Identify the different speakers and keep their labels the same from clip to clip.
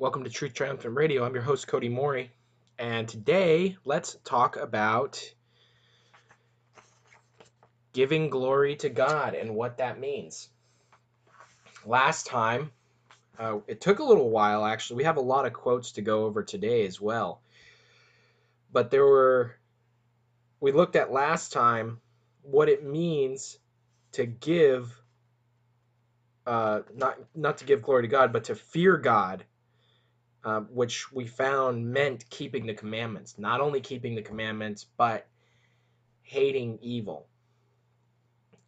Speaker 1: Welcome to Truth Triumphant Radio. I'm your host, Cody Mori. And today, let's talk about giving glory to God and what that means. Last time, uh, it took a little while actually. We have a lot of quotes to go over today as well. But there were, we looked at last time what it means to give uh, not not to give glory to God, but to fear God, uh, which we found meant keeping the commandments. Not only keeping the commandments, but hating evil,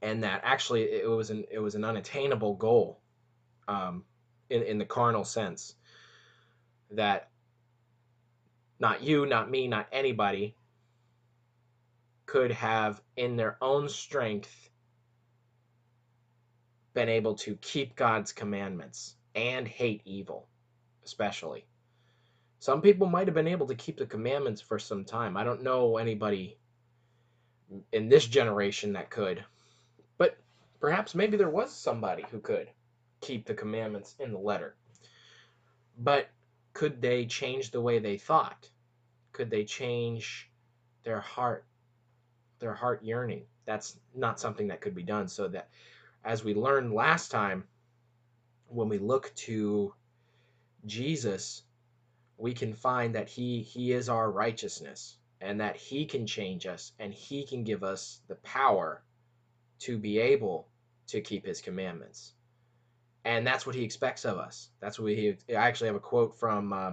Speaker 1: and that actually it was an it was an unattainable goal, um, in in the carnal sense. That not you, not me, not anybody could have in their own strength been able to keep God's commandments and hate evil, especially. Some people might have been able to keep the commandments for some time. I don't know anybody in this generation that could. But perhaps maybe there was somebody who could keep the commandments in the letter. But could they change the way they thought? Could they change their heart, their heart yearning? That's not something that could be done. So that as we learned last time, when we look to Jesus, we can find that he he is our righteousness and that he can change us and he can give us the power to be able to keep his commandments. And that's what he expects of us. That's what he I actually have a quote from uh,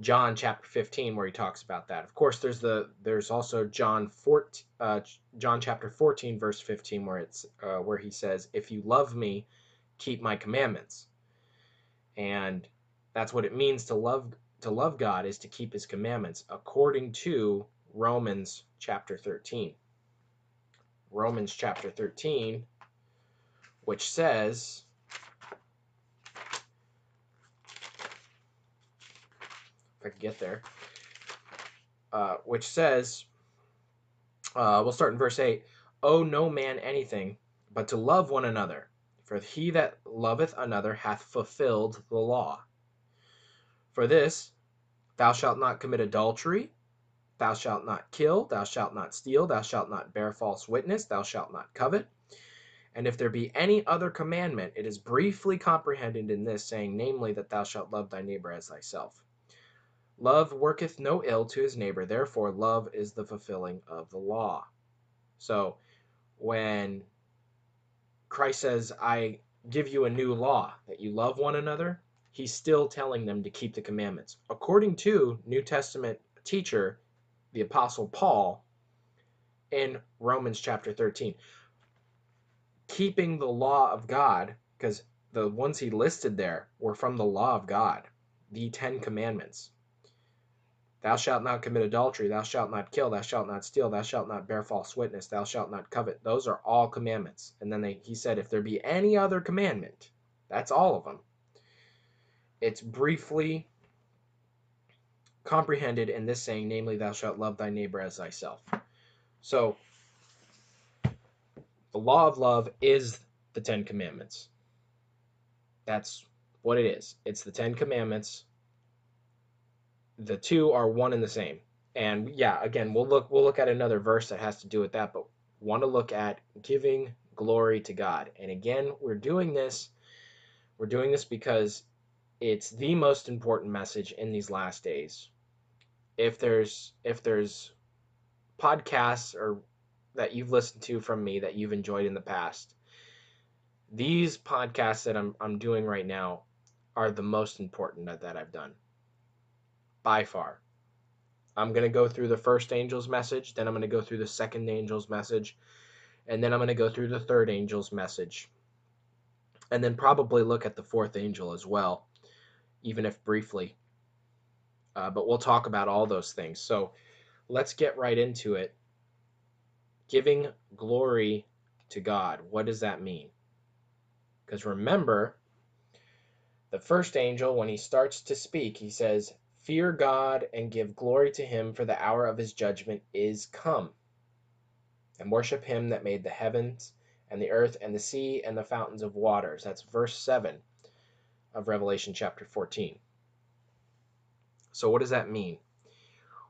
Speaker 1: John chapter 15 where he talks about that. Of course, there's the there's also John 14, uh, John chapter 14 verse 15 where it's uh, where he says, "If you love me, keep my commandments." And that's what it means to love to love God is to keep his commandments according to Romans chapter 13. Romans chapter 13 which says if I can get there, uh, which says, uh, we'll start in verse 8 Owe no man anything but to love one another, for he that loveth another hath fulfilled the law. For this, thou shalt not commit adultery, thou shalt not kill, thou shalt not steal, thou shalt not bear false witness, thou shalt not covet. And if there be any other commandment, it is briefly comprehended in this, saying, namely, that thou shalt love thy neighbor as thyself. Love worketh no ill to his neighbor, therefore love is the fulfilling of the law. So when Christ says, I give you a new law, that you love one another, he's still telling them to keep the commandments. According to New Testament teacher, the Apostle Paul, in Romans chapter 13, keeping the law of God, because the ones he listed there were from the law of God, the Ten Commandments. Thou shalt not commit adultery, thou shalt not kill, thou shalt not steal, thou shalt not bear false witness, thou shalt not covet. Those are all commandments. And then they, he said, if there be any other commandment, that's all of them. It's briefly comprehended in this saying, namely, thou shalt love thy neighbor as thyself. So, the law of love is the Ten Commandments. That's what it is. It's the Ten Commandments the two are one and the same. And yeah, again, we'll look we'll look at another verse that has to do with that, but want to look at giving glory to God. And again, we're doing this we're doing this because it's the most important message in these last days. If there's if there's podcasts or that you've listened to from me that you've enjoyed in the past, these podcasts that I'm I'm doing right now are the most important that, that I've done by far. I'm going to go through the first angel's message, then I'm going to go through the second angel's message, and then I'm going to go through the third angel's message. And then probably look at the fourth angel as well, even if briefly. Uh, but we'll talk about all those things. So let's get right into it. Giving glory to God. What does that mean? Because remember, the first angel, when he starts to speak, he says, Fear God and give glory to him, for the hour of his judgment is come. And worship him that made the heavens and the earth and the sea and the fountains of waters. That's verse 7 of Revelation chapter 14. So, what does that mean?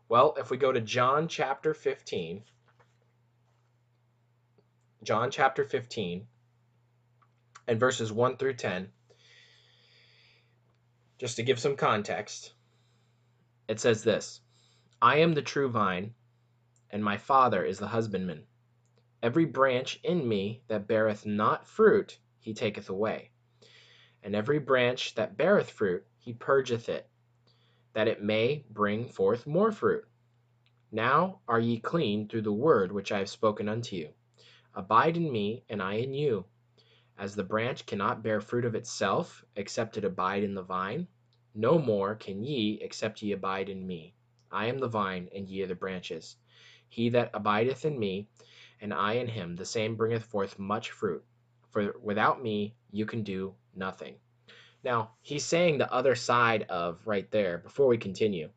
Speaker 1: Well, if we go to John chapter 15, John chapter 15, and verses 1 through 10, just to give some context, it says this I am the true vine, and my Father is the husbandman. Every branch in me that beareth not fruit, he taketh away. And every branch that beareth fruit, he purgeth it, that it may bring forth more fruit. Now are ye clean through the word which I have spoken unto you. Abide in me, and I in you. As the branch cannot bear fruit of itself, except it abide in the vine, no more can ye, except ye abide in me. I am the vine, and ye are the branches. He that abideth in me, and I in him, the same bringeth forth much fruit. For without me you can do nothing. Now, he's saying the other side of right there, before we continue,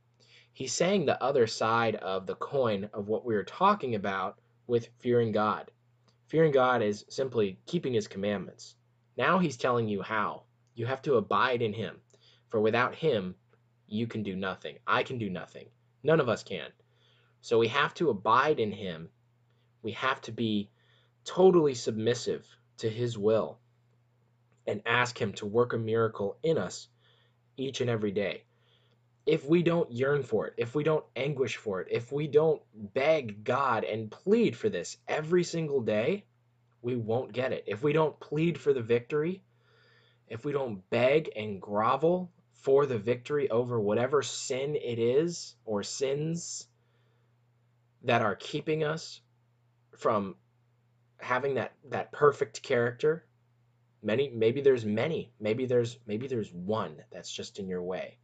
Speaker 1: he's saying the other side of the coin of what we were talking about with fearing God. Fearing God is simply keeping his commandments. Now he's telling you how. You have to abide in him. For without him, you can do nothing. I can do nothing. None of us can. So we have to abide in him. We have to be totally submissive to his will and ask him to work a miracle in us each and every day. If we don't yearn for it, if we don't anguish for it, if we don't beg God and plead for this every single day, we won't get it. If we don't plead for the victory, if we don't beg and grovel for the victory over whatever sin it is or sins that are keeping us from having that that perfect character many maybe there's many maybe there's maybe there's one that's just in your way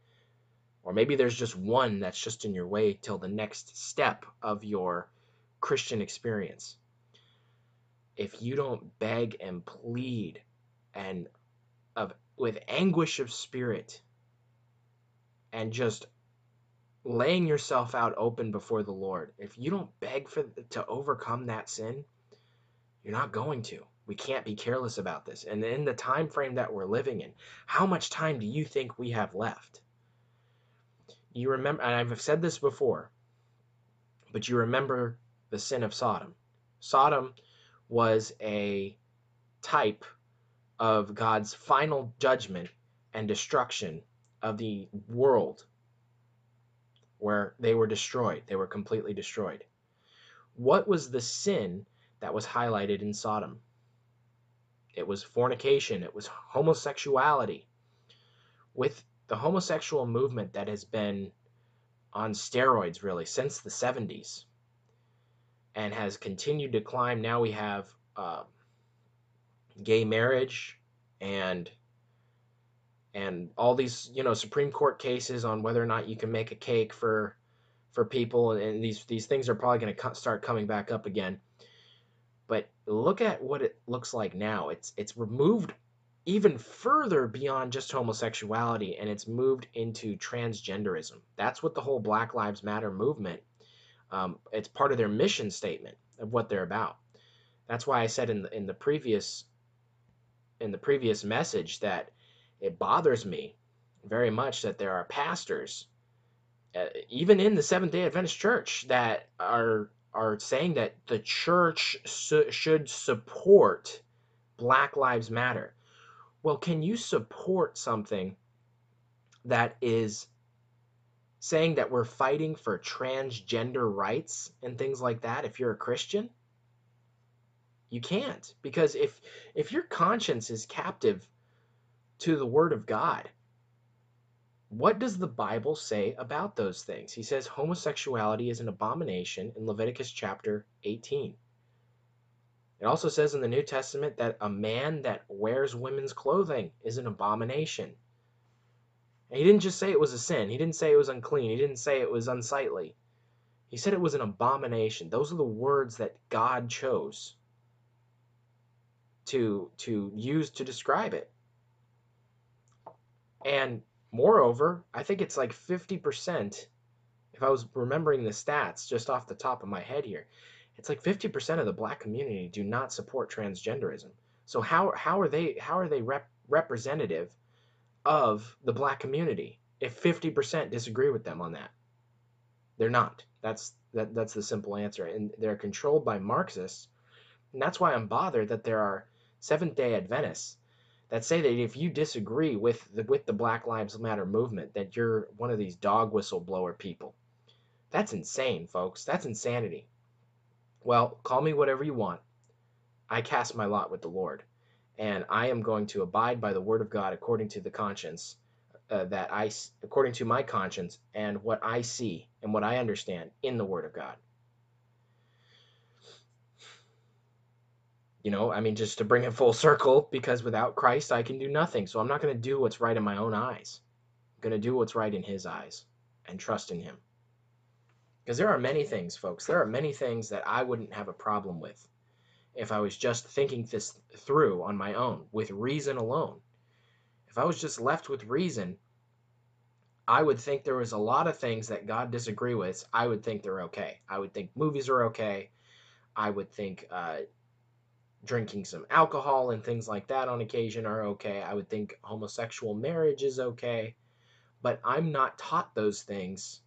Speaker 1: or maybe there's just one that's just in your way till the next step of your christian experience if you don't beg and plead and of with anguish of spirit and just laying yourself out open before the Lord, if you don't beg for to overcome that sin, you're not going to. We can't be careless about this. And in the time frame that we're living in, how much time do you think we have left? You remember and I've said this before, but you remember the sin of Sodom. Sodom was a type of God's final judgment and destruction of the world where they were destroyed. They were completely destroyed. What was the sin that was highlighted in Sodom? It was fornication, it was homosexuality. With the homosexual movement that has been on steroids really since the 70s and has continued to climb, now we have uh, gay marriage and and all these you know Supreme Court cases on whether or not you can make a cake for for people, and these these things are probably going to co- start coming back up again. Look at what it looks like now. It's it's removed even further beyond just homosexuality, and it's moved into transgenderism. That's what the whole Black Lives Matter movement. Um, it's part of their mission statement of what they're about. That's why I said in the in the previous in the previous message that it bothers me very much that there are pastors, uh, even in the Seventh Day Adventist Church, that are are saying that the church su- should support Black Lives Matter. Well, can you support something that is saying that we're fighting for transgender rights and things like that if you're a Christian? You can't because if if your conscience is captive to the Word of God. What does the Bible say about those things? He says homosexuality is an abomination in Leviticus chapter 18. It also says in the New Testament that a man that wears women's clothing is an abomination. And he didn't just say it was a sin. He didn't say it was unclean. He didn't say it was unsightly. He said it was an abomination. Those are the words that God chose to, to use to describe it. And moreover, I think it's like 50%, if I was remembering the stats just off the top of my head here, it's like 50% of the black community do not support transgenderism. So how how are they how are they rep, representative of the black community? if 50% disagree with them on that. They're not. That's that, that's the simple answer. And they're controlled by Marxists. And that's why I'm bothered that there are Seventh day Adventists that say that if you disagree with the, with the Black Lives Matter movement, that you're one of these dog whistle blower people. That's insane, folks. That's insanity. Well, call me whatever you want. I cast my lot with the Lord, and I am going to abide by the word of God according to the conscience uh, that I, according to my conscience and what I see and what I understand in the word of God. You know, I mean, just to bring it full circle, because without Christ, I can do nothing. So I'm not going to do what's right in my own eyes. I'm going to do what's right in His eyes and trust in Him. Because there are many things, folks, there are many things that I wouldn't have a problem with if I was just thinking this through on my own, with reason alone. If I was just left with reason, I would think there was a lot of things that God disagree with. I would think they're okay. I would think movies are okay. I would think uh, drinking some alcohol and things like that on occasion are okay. I would think homosexual marriage is okay. But I'm not taught those things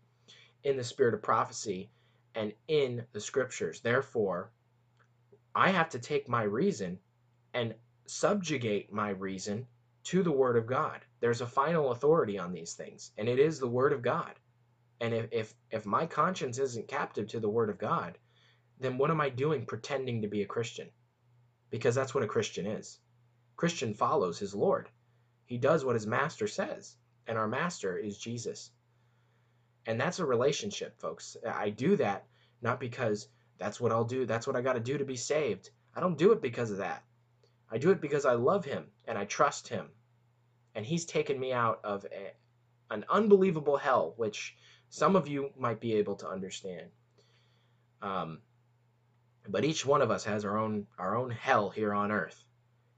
Speaker 1: in the spirit of prophecy and in the scriptures. Therefore, I have to take my reason and subjugate my reason to the word of God. There's a final authority on these things, and it is the word of God. And if, if, if my conscience isn't captive to the word of God, then what am I doing pretending to be a Christian? Because that's what a Christian is. Christian follows his Lord. He does what his master says, and our master is Jesus. And that's a relationship, folks. I do that not because that's what I'll do, that's what I got to do to be saved. I don't do it because of that. I do it because I love him and I trust him. And he's taken me out of a, an unbelievable hell, which some of you might be able to understand. Um, but each one of us has our own our own hell here on earth.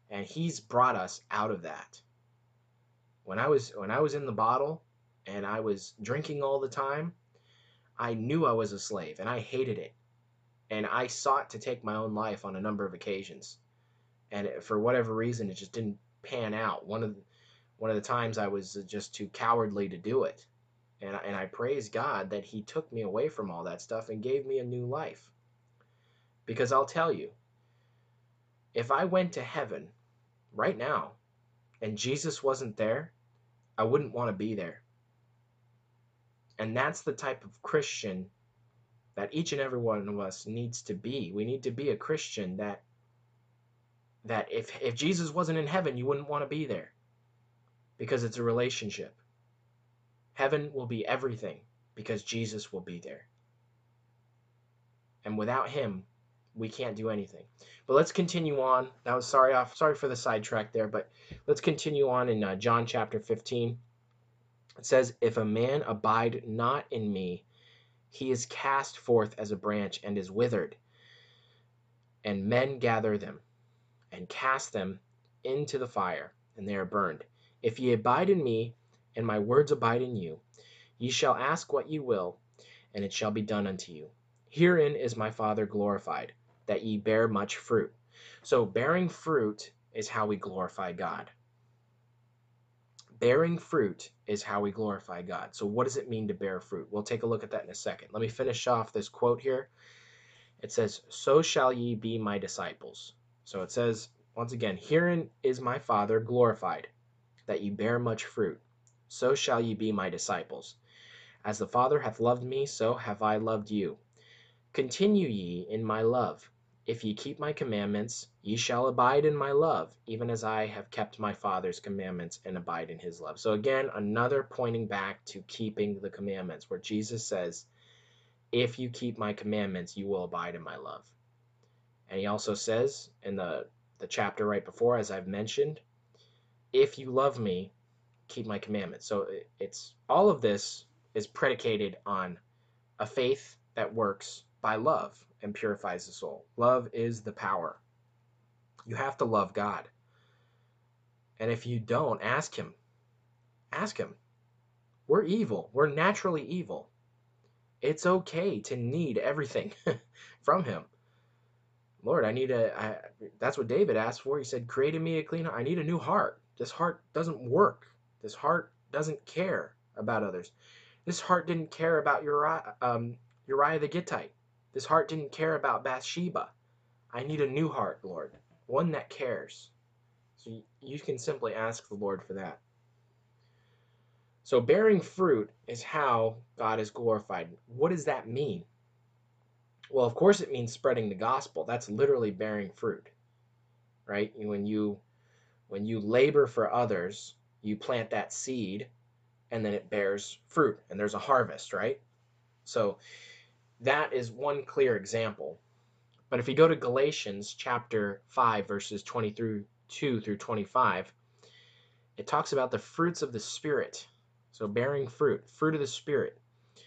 Speaker 1: And he's brought us out of that. When I was when I was in the bottle and I was drinking all the time, I knew I was a slave and I hated it. And I sought to take my own life on a number of occasions. And for whatever reason it just didn't pan out. One of the, one of the times I was just too cowardly to do it. And, I, and I praise God that He took me away from all that stuff and gave me a new life. Because I'll tell you, if I went to heaven right now and Jesus wasn't there, I wouldn't want to be there. And that's the type of Christian that each and every one of us needs to be. We need to be a Christian that that if if Jesus wasn't in heaven, you wouldn't want to be there. Because it's a relationship. Heaven will be everything because Jesus will be there. And without him, we can't do anything. But let's continue on. Now, sorry, off, sorry for the sidetrack there, but let's continue on in uh, John chapter 15. It says, "If a man abide not in me, he is cast forth as a branch and is withered, and men gather them and cast them into the fire, and they are burned. If ye abide in me, and my words abide in you, ye shall ask what ye will, and it shall be done unto you. Herein is my Father glorified, that ye bear much fruit. So, bearing fruit is how we glorify God. Bearing fruit is how we glorify God. So, what does it mean to bear fruit? We'll take a look at that in a second. Let me finish off this quote here. It says, So shall ye be my disciples. So, it says, once again, Herein is my Father glorified, that ye bear much fruit. So shall ye be my disciples. As the Father hath loved me, so have I loved you. Continue ye in my love. If ye keep my commandments, ye shall abide in my love, even as I have kept my Father's commandments and abide in his love. So, again, another pointing back to keeping the commandments, where Jesus says, If you keep my commandments, you will abide in my love. And he also says in the, the chapter right before, as I've mentioned, If you love me, keep my commandments. So, it's all of this is predicated on a faith that works by love and purifies the soul. Love is the power. You have to love God. And if you don't, ask Him. Ask Him. We're evil. We're naturally evil. It's okay to need everything from Him. Lord, I need a. I, that's what David asked for. He said, Create in me a clean heart. I need a new heart. This heart doesn't work. This heart doesn't care about others. This heart didn't care about Uriah, um, Uriah the Gittite. This heart didn't care about Bathsheba. I need a new heart, Lord, one that cares. So you can simply ask the Lord for that. So bearing fruit is how God is glorified. What does that mean? Well, of course it means spreading the gospel. That's literally bearing fruit. Right? When you when you labor for others, you plant that seed and then it bears fruit and there's a harvest, right? So that is one clear example. But if you go to Galatians chapter 5 verses 22 through 25, it talks about the fruits of the spirit. So bearing fruit, fruit of the spirit. It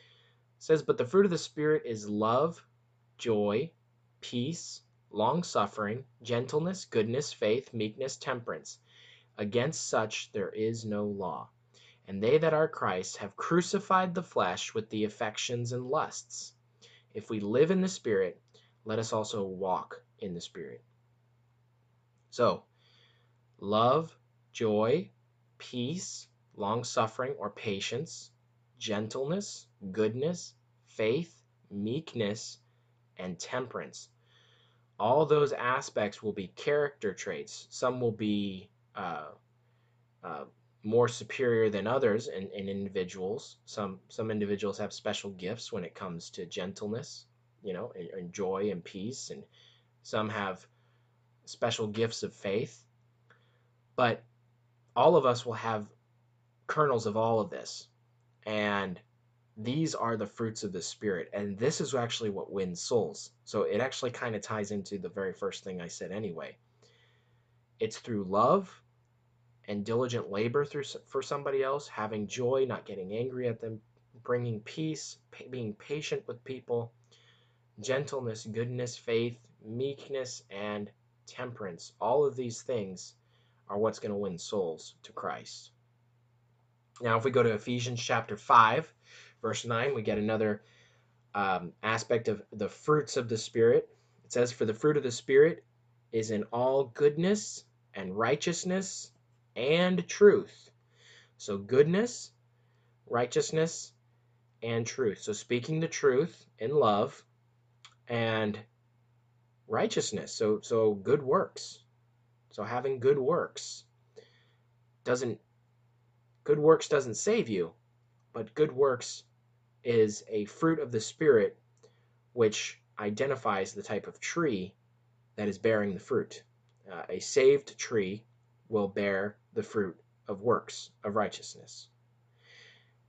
Speaker 1: says, "But the fruit of the spirit is love, joy, peace, long suffering, gentleness, goodness, faith, meekness, temperance. Against such there is no law. And they that are Christ have crucified the flesh with the affections and lusts. If we live in the Spirit, let us also walk in the Spirit. So, love, joy, peace, long suffering or patience, gentleness, goodness, faith, meekness, and temperance all those aspects will be character traits. Some will be uh, uh, more superior than others in, in individuals. Some some individuals have special gifts when it comes to gentleness, you know, and, and joy and peace, and some have special gifts of faith. But all of us will have kernels of all of this, and these are the fruits of the spirit and this is actually what wins souls so it actually kind of ties into the very first thing i said anyway it's through love and diligent labor through for somebody else having joy not getting angry at them bringing peace being patient with people gentleness goodness faith meekness and temperance all of these things are what's going to win souls to christ now if we go to ephesians chapter 5 verse 9, we get another um, aspect of the fruits of the Spirit. It says, For the fruit of the Spirit is in all goodness and righteousness and truth. So, goodness, righteousness, and truth. So, speaking the truth in love and righteousness. So, so good works. So, having good works doesn't, good works doesn't save you, but good works is a fruit of the Spirit which identifies the type of tree that is bearing the fruit. Uh, a saved tree will bear the fruit of works of righteousness.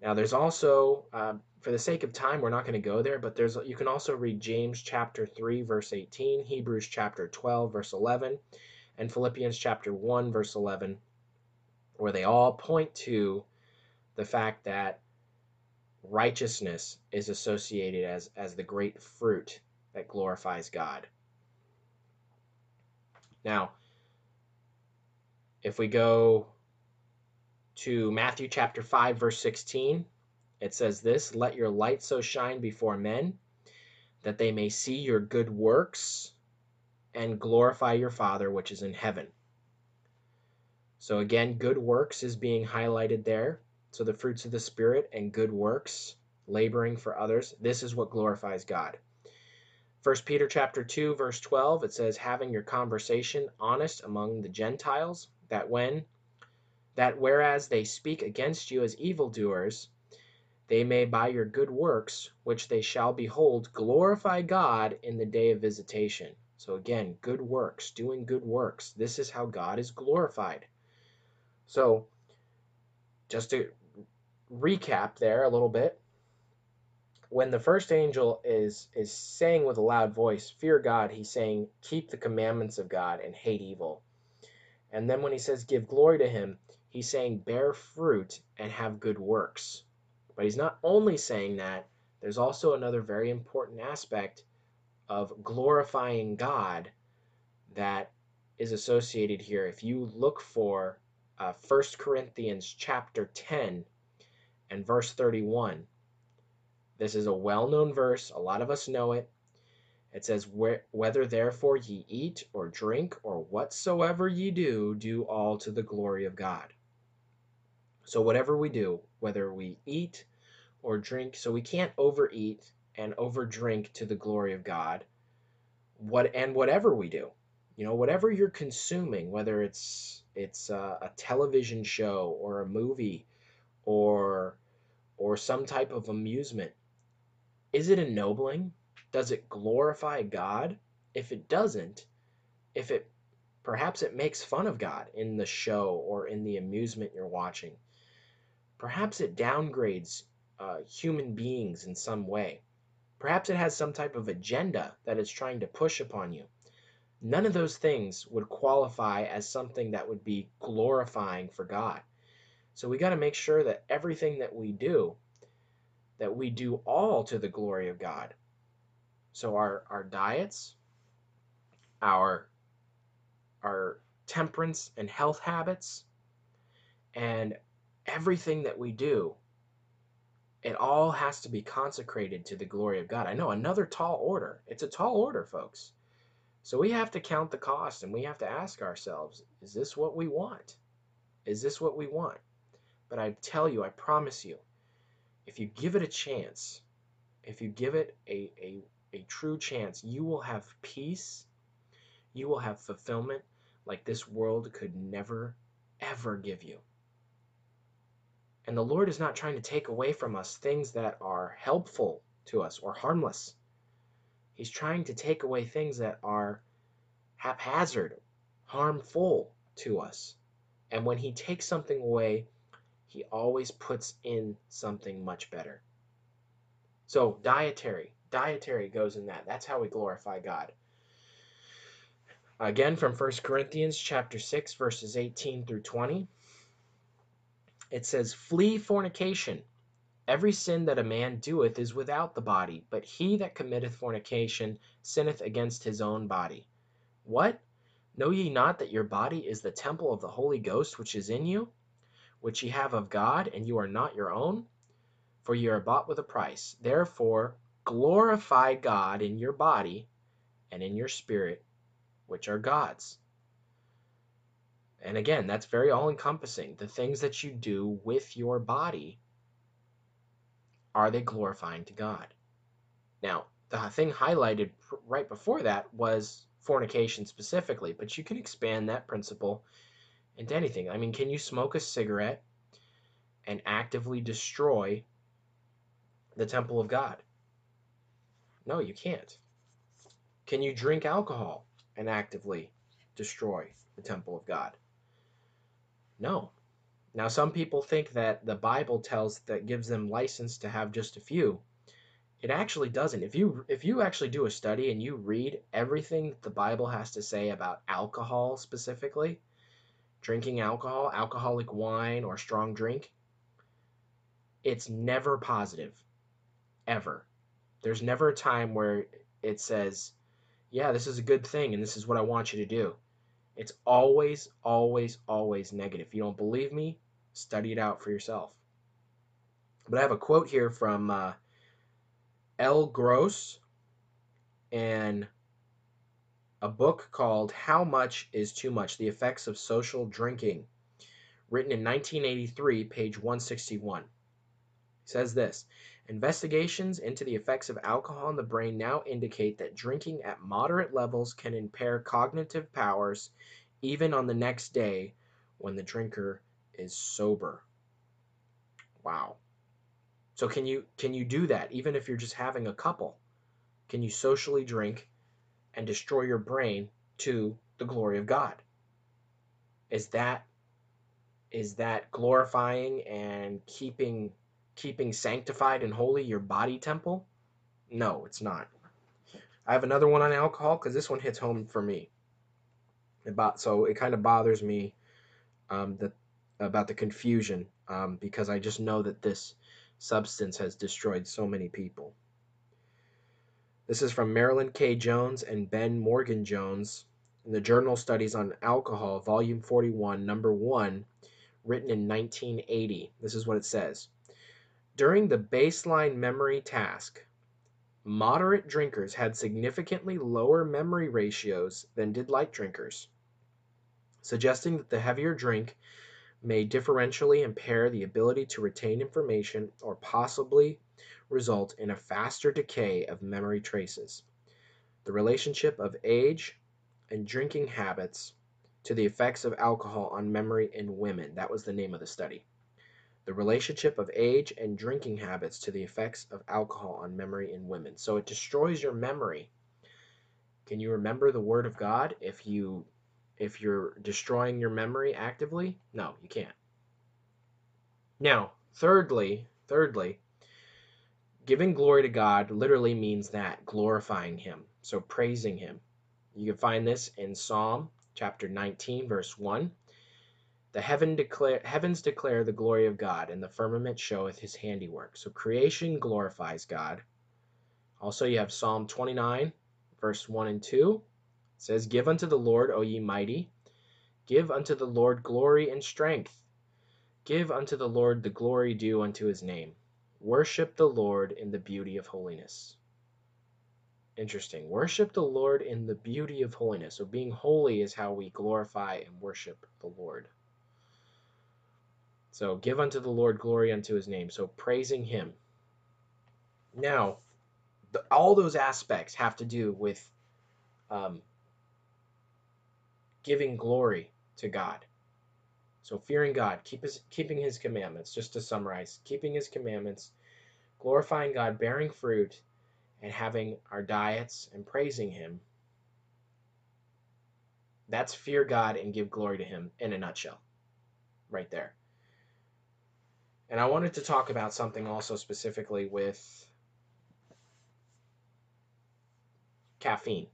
Speaker 1: Now, there's also, uh, for the sake of time, we're not going to go there, but there's you can also read James chapter 3, verse 18, Hebrews chapter 12, verse 11, and Philippians chapter 1, verse 11, where they all point to the fact that righteousness is associated as, as the great fruit that glorifies God. Now, if we go to Matthew chapter 5, verse 16, it says this Let your light so shine before men that they may see your good works and glorify your Father which is in heaven. So, again, good works is being highlighted there. So the fruits of the Spirit and good works, laboring for others, this is what glorifies God. 1 Peter chapter 2 verse 12 it says having your conversation honest among the Gentiles that when that whereas they speak against you as evildoers they may by your good works which they shall behold glorify God in the day of visitation. So again, good works, doing good works. This is how God is glorified. So just to recap there a little bit when the first angel is is saying with a loud voice fear god he's saying keep the commandments of god and hate evil and then when he says give glory to him he's saying bear fruit and have good works but he's not only saying that there's also another very important aspect of glorifying god that is associated here if you look for uh, 1 corinthians chapter 10 and verse 31. This is a well known verse, a lot of us know it. It says, Whether therefore ye eat or drink or whatsoever ye do, do all to the glory of God. So, whatever we do, whether we eat or drink, so we can't overeat and overdrink to the glory of God. What and whatever we do, you know, whatever you're consuming, whether it's it's a, a television show or a movie or or some type of amusement, is it ennobling? Does it glorify God? If it doesn't, if it perhaps it makes fun of God in the show or in the amusement you're watching, perhaps it downgrades uh, human beings in some way. Perhaps it has some type of agenda that it's trying to push upon you. None of those things would qualify as something that would be glorifying for God. So we got to make sure that everything that we do, that we do all to the glory of God. So our our diets, our our temperance and health habits, and everything that we do, it all has to be consecrated to the glory of God. I know another tall order. It's a tall order, folks. So we have to count the cost and we have to ask ourselves, is this what we want? Is this what we want? But I tell you, I promise you, if you give it a chance, if you give it a, a, a true chance, you will have peace, you will have fulfillment like this world could never, ever give you. And the Lord is not trying to take away from us things that are helpful to us or harmless. He's trying to take away things that are haphazard, harmful to us. And when He takes something away, He always puts in something much better. So, dietary, dietary goes in that. That's how we glorify God. Again, from 1 Corinthians chapter 6, verses 18 through 20 it says, Flee fornication. Every sin that a man doeth is without the body, but he that committeth fornication sinneth against his own body. What? Know ye not that your body is the temple of the Holy Ghost which is in you, which ye have of God, and you are not your own? For ye are bought with a price. Therefore glorify God in your body and in your spirit, which are God's. And again, that's very all encompassing. The things that you do with your body, are they glorifying to God? Now, the thing highlighted right before that was fornication specifically, but you can expand that principle into anything. I mean, can you smoke a cigarette and actively destroy the temple of God? No, you can't. Can you drink alcohol and actively destroy the temple of God? No. Now, some people think that the Bible tells that gives them license to have just a few. It actually doesn't. If you if you actually do a study and you read everything that the Bible has to say about alcohol specifically, drinking alcohol, alcoholic wine or strong drink, it's never positive. Ever. There's never a time where it says, "Yeah, this is a good thing and this is what I want you to do." It's always, always, always negative. If you don't believe me, study it out for yourself. But I have a quote here from uh, L. Gross and a book called How Much is Too Much The Effects of Social Drinking, written in 1983, page 161. It says this Investigations into the effects of alcohol on the brain now indicate that drinking at moderate levels can impair cognitive powers even on the next day when the drinker is sober. Wow. So can you can you do that even if you're just having a couple? Can you socially drink and destroy your brain to the glory of God? Is that is that glorifying and keeping keeping sanctified and holy your body temple? No, it's not. I have another one on alcohol because this one hits home for me. About so it kind of bothers me um, that about the confusion um, because I just know that this substance has destroyed so many people. This is from Marilyn K. Jones and Ben Morgan Jones in the Journal Studies on Alcohol, Volume 41, Number 1, written in 1980. This is what it says. During the baseline memory task, moderate drinkers had significantly lower memory ratios than did light drinkers, suggesting that the heavier drink may differentially impair the ability to retain information or possibly result in a faster decay of memory traces. The relationship of age and drinking habits to the effects of alcohol on memory in women. That was the name of the study. The relationship of age and drinking habits to the effects of alcohol on memory in women. So it destroys your memory. Can you remember the word of God if you if you're destroying your memory actively? No, you can't. Now, thirdly, thirdly, giving glory to God literally means that glorifying him. So praising him. You can find this in Psalm chapter 19 verse 1. The heaven declare, heavens declare the glory of God, and the firmament showeth his handiwork. So creation glorifies God. Also, you have Psalm 29, verse 1 and 2. It says, Give unto the Lord, O ye mighty, give unto the Lord glory and strength. Give unto the Lord the glory due unto his name. Worship the Lord in the beauty of holiness. Interesting. Worship the Lord in the beauty of holiness. So, being holy is how we glorify and worship the Lord. So give unto the Lord glory unto his name. So praising him. Now, the, all those aspects have to do with um, giving glory to God. So fearing God, keep his, keeping his commandments, just to summarize, keeping his commandments, glorifying God, bearing fruit, and having our diets and praising him. That's fear God and give glory to him in a nutshell. Right there. And I wanted to talk about something also specifically with caffeine.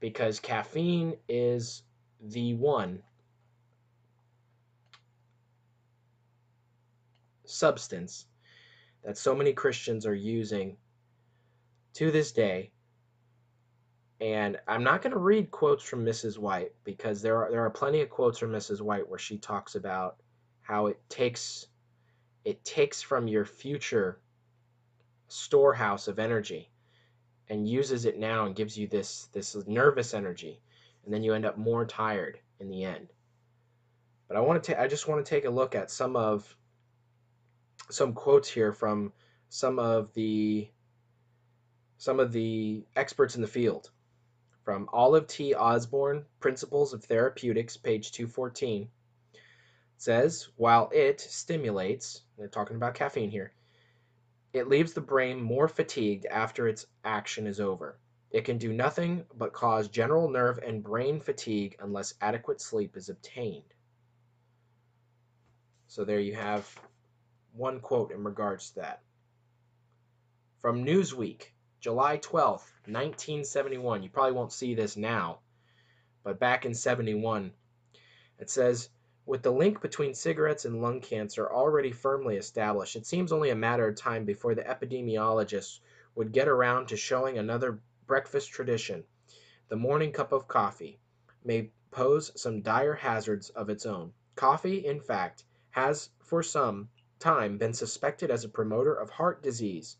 Speaker 1: Because caffeine is the one substance that so many Christians are using to this day. And I'm not going to read quotes from Mrs. White because there are there are plenty of quotes from Mrs. White where she talks about how it takes it takes from your future storehouse of energy and uses it now and gives you this this nervous energy. And then you end up more tired in the end. But i want to i just want to take a look at some of some quotes here from some of the some of the experts in the field. From Oliver T. Osborne principles of therapeutics page 214 says while it stimulates, they're talking about caffeine here, it leaves the brain more fatigued after its action is over. It can do nothing but cause general nerve and brain fatigue unless adequate sleep is obtained. So there you have one quote in regards to that. From Newsweek, July 12th, 1971. You probably won't see this now, but back in 71, it says with the link between cigarettes and lung cancer already firmly established, it seems only a matter of time before the epidemiologists would get around to showing another breakfast tradition. The morning cup of coffee may pose some dire hazards of its own. Coffee, in fact, has for some time been suspected as a promoter of heart disease,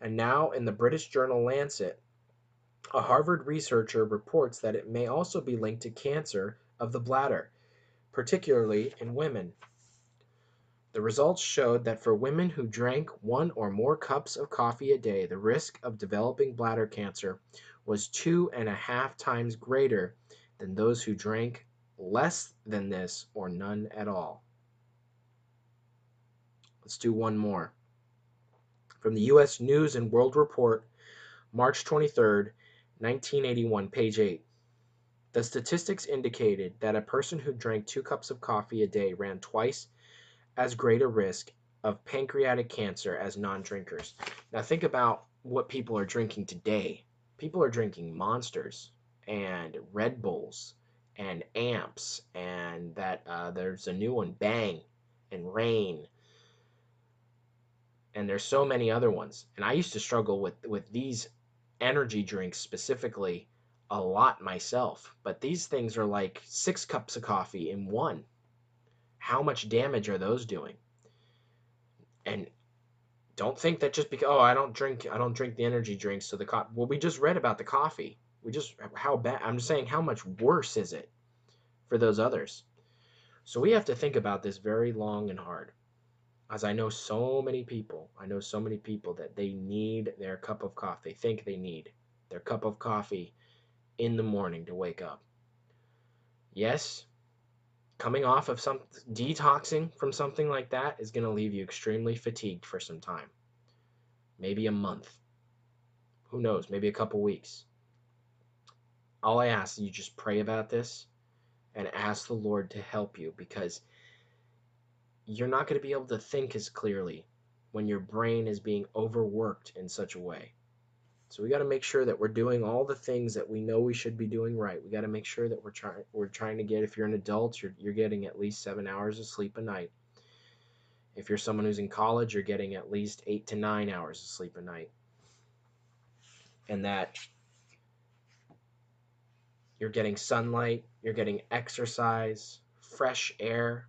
Speaker 1: and now in the British journal Lancet, a Harvard researcher reports that it may also be linked to cancer of the bladder particularly in women. The results showed that for women who drank one or more cups of coffee a day, the risk of developing bladder cancer was two and a half times greater than those who drank less than this or none at all. Let's do one more. From the U.S. News and World Report, March 23, 1981, page 8. The statistics indicated that a person who drank two cups of coffee a day ran twice as great a risk of pancreatic cancer as non drinkers. Now, think about what people are drinking today. People are drinking monsters and Red Bulls and amps, and that uh, there's a new one, Bang and Reign And there's so many other ones. And I used to struggle with, with these energy drinks specifically a lot myself, but these things are like six cups of coffee in one. How much damage are those doing? And don't think that just because oh I don't drink I don't drink the energy drinks so the co- well we just read about the coffee. We just how bad I'm just saying how much worse is it for those others. So we have to think about this very long and hard. As I know so many people, I know so many people that they need their cup of coffee. They think they need their cup of coffee in the morning to wake up. Yes, coming off of some detoxing from something like that is going to leave you extremely fatigued for some time. Maybe a month. Who knows? Maybe a couple weeks. All I ask is you just pray about this and ask the Lord to help you because you're not going to be able to think as clearly when your brain is being overworked in such a way. So we got to make sure that we're doing all the things that we know we should be doing right. We got to make sure that we're trying we're trying to get if you're an adult, you're you're getting at least 7 hours of sleep a night. If you're someone who's in college, you're getting at least 8 to 9 hours of sleep a night. And that you're getting sunlight, you're getting exercise, fresh air.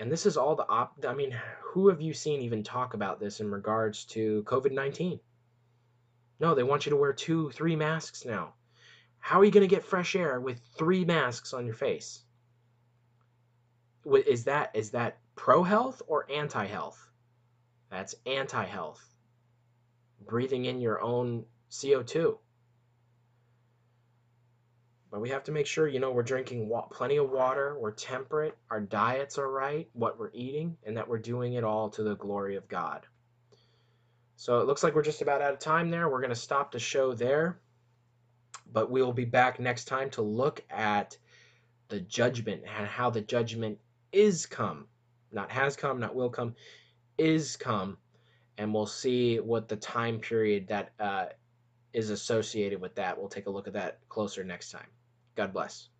Speaker 1: And this is all the op I mean, who have you seen even talk about this in regards to COVID-19? No, they want you to wear two, three masks now. How are you going to get fresh air with three masks on your face? Is that is that pro health or anti health? That's anti health. Breathing in your own CO2. But we have to make sure, you know, we're drinking plenty of water, we're temperate, our diets are right, what we're eating, and that we're doing it all to the glory of God. So it looks like we're just about out of time there. We're going to stop the show there. But we will be back next time to look at the judgment and how the judgment is come. Not has come, not will come, is come. And we'll see what the time period that uh, is associated with that. We'll take a look at that closer next time. God bless.